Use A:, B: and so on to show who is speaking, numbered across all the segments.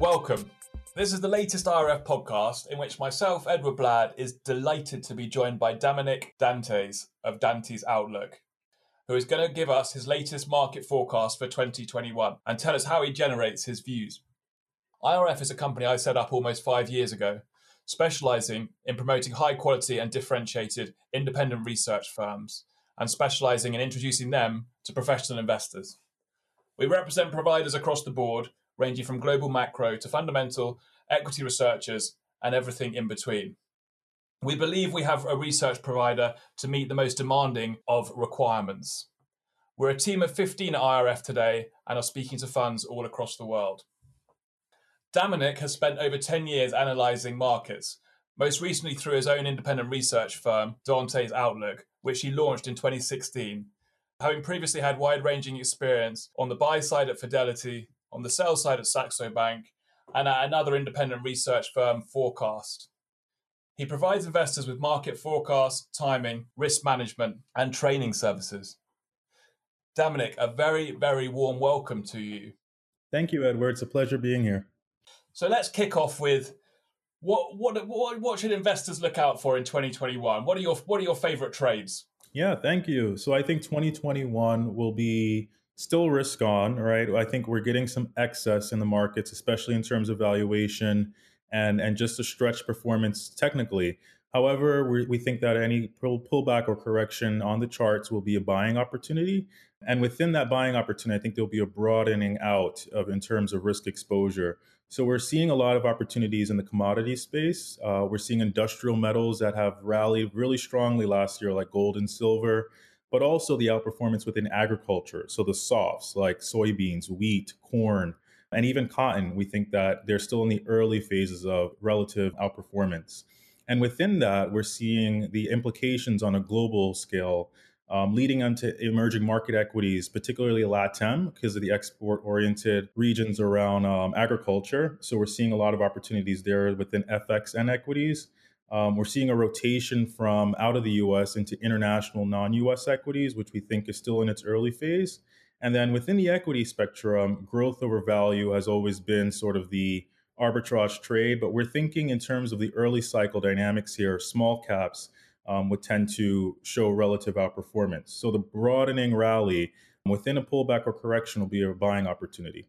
A: Welcome. This is the latest IRF podcast in which myself, Edward Blad, is delighted to be joined by Damanick Dantes of Dantes Outlook, who is going to give us his latest market forecast for 2021 and tell us how he generates his views. IRF is a company I set up almost five years ago, specializing in promoting high quality and differentiated independent research firms and specializing in introducing them to professional investors. We represent providers across the board, ranging from global macro to fundamental, equity researchers, and everything in between. We believe we have a research provider to meet the most demanding of requirements. We're a team of 15 at IRF today and are speaking to funds all across the world. Damanick has spent over 10 years analysing markets, most recently through his own independent research firm, Dantes Outlook, which he launched in 2016, having previously had wide ranging experience on the buy side at Fidelity, on the sell side at Saxo Bank, and at another independent research firm, Forecast. He provides investors with market forecasts, timing, risk management, and training services. Damanick, a very, very warm welcome to you.
B: Thank you, Edward. It's a pleasure being here.
A: So let's kick off with what what what, what should investors look out for in 2021? What are your what are your favorite trades?
B: Yeah, thank you. So I think 2021 will be still risk on, right? I think we're getting some excess in the markets, especially in terms of valuation and and just a stretch performance technically. However, we, we think that any pull, pullback or correction on the charts will be a buying opportunity. And within that buying opportunity, I think there'll be a broadening out of in terms of risk exposure. So we're seeing a lot of opportunities in the commodity space. Uh, we're seeing industrial metals that have rallied really strongly last year, like gold and silver, but also the outperformance within agriculture. So the softs like soybeans, wheat, corn, and even cotton, we think that they're still in the early phases of relative outperformance. And within that, we're seeing the implications on a global scale um, leading onto emerging market equities, particularly LATAM, because of the export oriented regions around um, agriculture. So we're seeing a lot of opportunities there within FX and equities. Um, we're seeing a rotation from out of the US into international non US equities, which we think is still in its early phase. And then within the equity spectrum, growth over value has always been sort of the arbitrage trade, but we're thinking in terms of the early cycle dynamics here, small caps um, would tend to show relative outperformance. So the broadening rally within a pullback or correction will be a buying opportunity.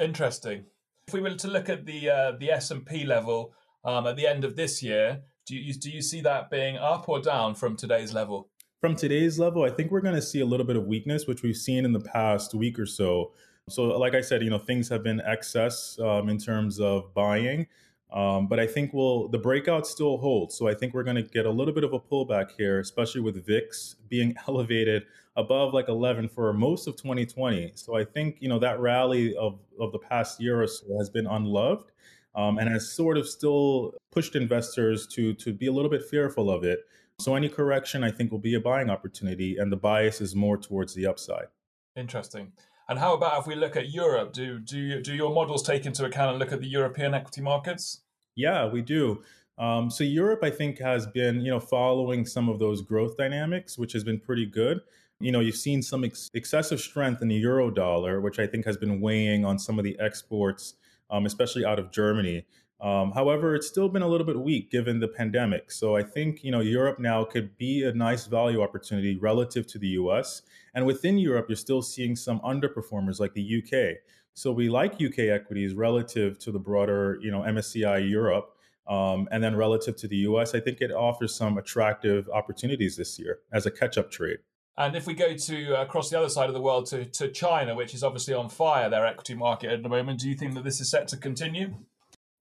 A: Interesting. If we were to look at the uh, the S and P level um, at the end of this year, do you do you see that being up or down from today's level?
B: From today's level, I think we're going to see a little bit of weakness, which we've seen in the past week or so. So, like I said, you know, things have been excess um, in terms of buying, um, but I think we'll the breakout still holds. So I think we're going to get a little bit of a pullback here, especially with VIX being elevated above like 11 for most of 2020. So I think you know that rally of of the past year or so has been unloved. Um, and has sort of still pushed investors to to be a little bit fearful of it. So any correction, I think, will be a buying opportunity, and the bias is more towards the upside.
A: Interesting. And how about if we look at Europe? Do do do your models take into account and look at the European equity markets?
B: Yeah, we do. Um, so Europe, I think, has been you know following some of those growth dynamics, which has been pretty good. You know, you've seen some ex- excessive strength in the euro dollar, which I think has been weighing on some of the exports, um, especially out of Germany. Um, however, it's still been a little bit weak given the pandemic. So I think you know Europe now could be a nice value opportunity relative to the U.S. And within Europe, you're still seeing some underperformers like the UK. So we like UK equities relative to the broader you know MSCI Europe. Um, and then relative to the US, I think it offers some attractive opportunities this year as a catch up trade.
A: And if we go to uh, across the other side of the world to, to China, which is obviously on fire, their equity market at the moment, do you think that this is set to continue?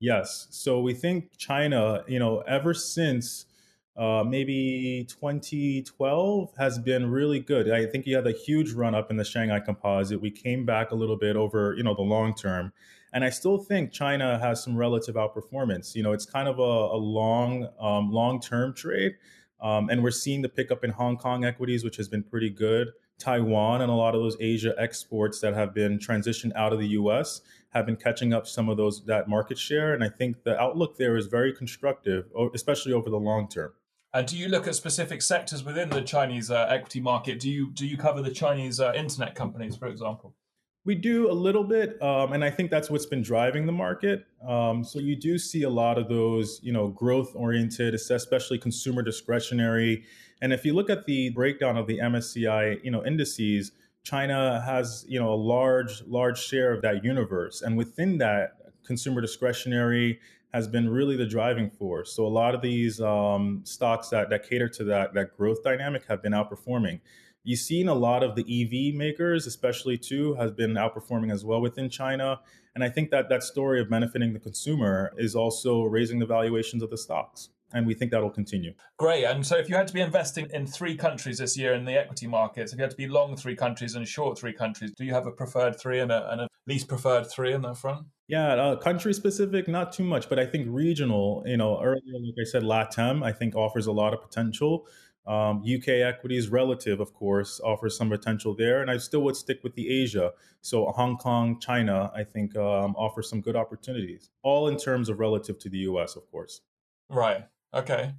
B: Yes. So we think China, you know, ever since uh, maybe 2012 has been really good. I think you had a huge run up in the Shanghai Composite. We came back a little bit over, you know, the long term. And I still think China has some relative outperformance. You know, it's kind of a, a long, um, long term trade. Um, and we're seeing the pickup in Hong Kong equities, which has been pretty good. Taiwan and a lot of those Asia exports that have been transitioned out of the US have been catching up some of those that market share. And I think the outlook there is very constructive, especially over the long term.
A: And do you look at specific sectors within the Chinese uh, equity market? Do you do you cover the Chinese uh, internet companies, for example?
B: We do a little bit, um, and I think that's what's been driving the market. Um, so you do see a lot of those, you know, growth oriented, especially consumer discretionary. And if you look at the breakdown of the MSCI, you know, indices, China has, you know, a large, large share of that universe, and within that, consumer discretionary has been really the driving force. So a lot of these um, stocks that that cater to that that growth dynamic have been outperforming. You've seen a lot of the EV makers, especially too, has been outperforming as well within China. And I think that that story of benefiting the consumer is also raising the valuations of the stocks. And we think that'll continue.
A: Great. And so, if you had to be investing in three countries this year in the equity markets, if you had to be long three countries and short three countries, do you have a preferred three and a, and a least preferred three in that front?
B: Yeah, uh, country specific, not too much, but I think regional. You know, earlier, like I said, LATAM, I think offers a lot of potential. Um, UK equities, relative, of course, offers some potential there, and I still would stick with the Asia. So Hong Kong, China, I think um, offers some good opportunities, all in terms of relative to the US, of course.
A: Right. Okay.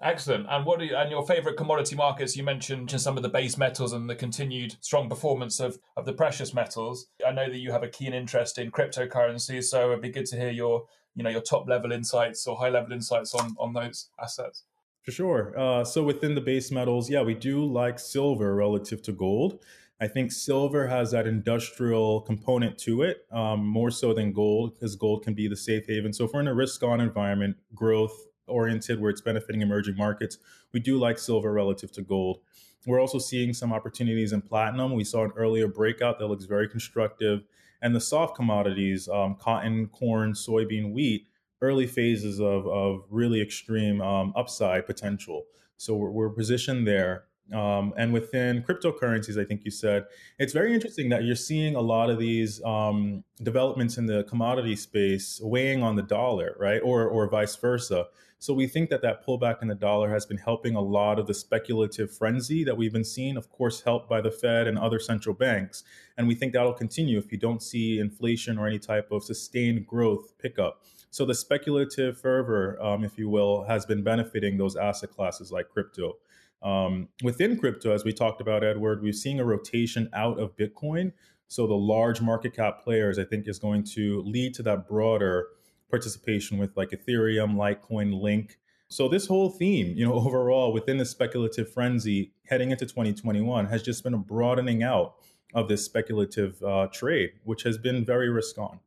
A: Excellent. And what are you, and your favorite commodity markets? You mentioned some of the base metals and the continued strong performance of, of the precious metals. I know that you have a keen interest in cryptocurrencies, so it'd be good to hear your you know your top level insights or high level insights on on those assets.
B: For sure. Uh, so within the base metals, yeah, we do like silver relative to gold. I think silver has that industrial component to it um, more so than gold because gold can be the safe haven. So if we're in a risk on environment, growth oriented, where it's benefiting emerging markets, we do like silver relative to gold. We're also seeing some opportunities in platinum. We saw an earlier breakout that looks very constructive. And the soft commodities, um, cotton, corn, soybean, wheat, early phases of, of really extreme um, upside potential. So we're, we're positioned there. Um, and within cryptocurrencies, I think you said it's very interesting that you're seeing a lot of these um, developments in the commodity space weighing on the dollar, right, or or vice versa. So we think that that pullback in the dollar has been helping a lot of the speculative frenzy that we've been seeing, of course, helped by the Fed and other central banks. And we think that'll continue if you don't see inflation or any type of sustained growth pickup. So the speculative fervor, um, if you will, has been benefiting those asset classes like crypto. Um, within crypto, as we talked about, Edward, we're seeing a rotation out of Bitcoin. So the large market cap players, I think, is going to lead to that broader participation with like Ethereum, Litecoin, Link. So this whole theme, you know, overall within the speculative frenzy heading into 2021 has just been a broadening out of this speculative uh, trade, which has been very risk on.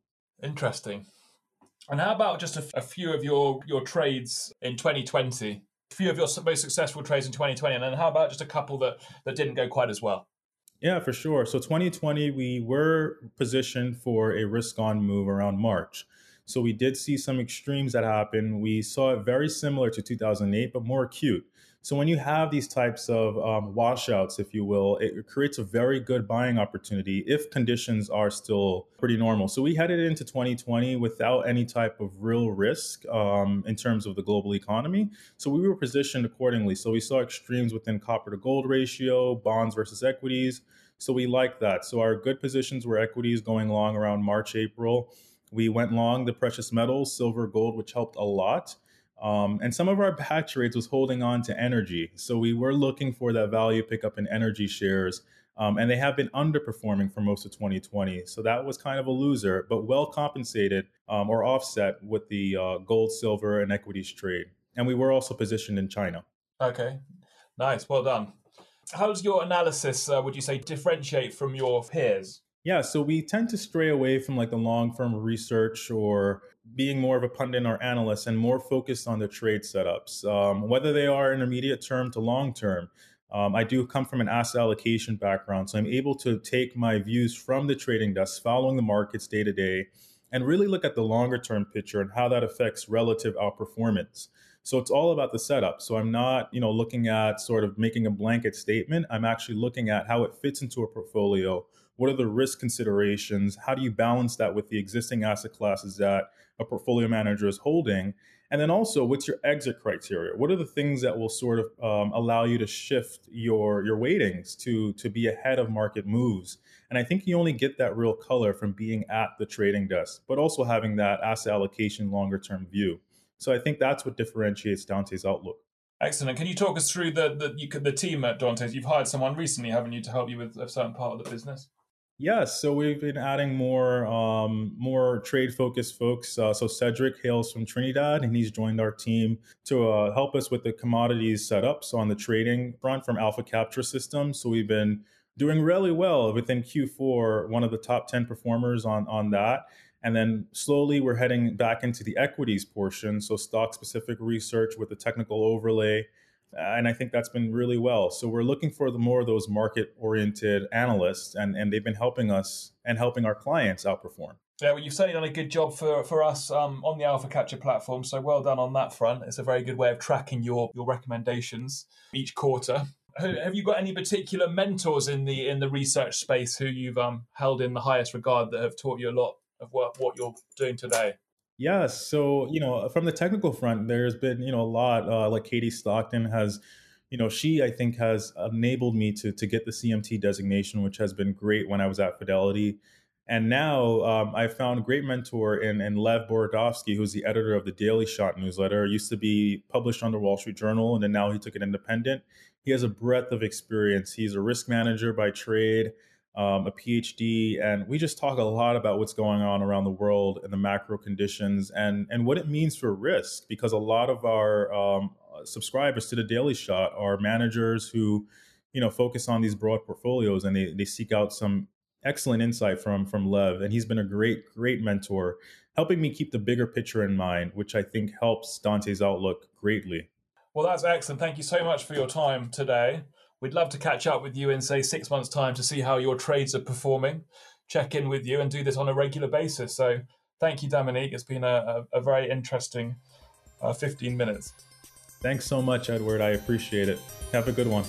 A: Interesting. And how about just a, a, few of your, your trades in 2020? A few of your most successful trades in 2020, and then how about just a couple that, that didn't go quite as well?
B: Yeah, for sure. So 2020, we were positioned for a risk on move around March. So we did see some extremes that happen. We saw it very similar to 2008, but more acute. So when you have these types of um, washouts, if you will, it creates a very good buying opportunity if conditions are still pretty normal. So we headed into 2020 without any type of real risk um, in terms of the global economy. So we were positioned accordingly. So we saw extremes within copper to gold ratio, bonds versus equities. So we like that. So our good positions were equities going long around March, April. We went long the precious metals, silver, gold, which helped a lot. Um, and some of our bad trades was holding on to energy. So we were looking for that value pickup in energy shares. Um, and they have been underperforming for most of 2020. So that was kind of a loser, but well compensated um, or offset with the uh, gold, silver, and equities trade. And we were also positioned in China.
A: Okay, nice. Well done. How does your analysis, uh, would you say, differentiate from your peers?
B: Yeah, so we tend to stray away from like the long firm research or being more of a pundit or analyst and more focused on the trade setups, um, whether they are intermediate term to long term. Um, I do come from an asset allocation background, so I'm able to take my views from the trading desk, following the markets day to day, and really look at the longer term picture and how that affects relative outperformance. So it's all about the setup. So I'm not, you know, looking at sort of making a blanket statement. I'm actually looking at how it fits into a portfolio what are the risk considerations? How do you balance that with the existing asset classes that a portfolio manager is holding? And then also, what's your exit criteria? What are the things that will sort of um, allow you to shift your your weightings to to be ahead of market moves? And I think you only get that real color from being at the trading desk, but also having that asset allocation longer term view. So I think that's what differentiates Dantes Outlook.
A: Excellent. Can you talk us through the the, you could, the team at Dantes? You've hired someone recently, haven't you, to help you with a certain part of the business?
B: Yes, so we've been adding more um, more trade focused folks. Uh, so Cedric hails from Trinidad, and he's joined our team to uh, help us with the commodities setup. So on the trading front from Alpha Capture Systems, so we've been doing really well within Q4, one of the top ten performers on on that. And then slowly we're heading back into the equities portion, so stock specific research with the technical overlay and I think that's been really well. So we're looking for the more of those market oriented analysts, and and they've been helping us and helping our clients outperform.
A: Yeah, well, you've certainly done a good job for, for us um, on the Alpha Capture platform. So well done on that front. It's a very good way of tracking your your recommendations each quarter. Have you got any particular mentors in the in the research space who you've um, held in the highest regard that have taught you a lot of what, what you're doing today?
B: Yes. So, you know, from the technical front, there's been, you know, a lot. Uh, like Katie Stockton has, you know, she I think has enabled me to to get the CMT designation, which has been great when I was at Fidelity. And now um, I found a great mentor in, in Lev Borodovsky, who's the editor of the Daily Shot newsletter. It used to be published on the Wall Street Journal, and then now he took it independent. He has a breadth of experience. He's a risk manager by trade um, a PhD, and we just talk a lot about what's going on around the world and the macro conditions and and what it means for risk. Because a lot of our um, subscribers to the Daily Shot are managers who, you know, focus on these broad portfolios and they they seek out some excellent insight from from Lev, and he's been a great great mentor, helping me keep the bigger picture in mind, which I think helps Dantes Outlook greatly.
A: Well, that's excellent. Thank you so much for your time today. We'd love to catch up with you in, say, six months' time to see how your trades are performing, check in with you, and do this on a regular basis. So, thank you, Damanick. It's been a, a, a very interesting uh, 15 minutes.
B: Thanks so much, Edward. I appreciate it. Have a good one.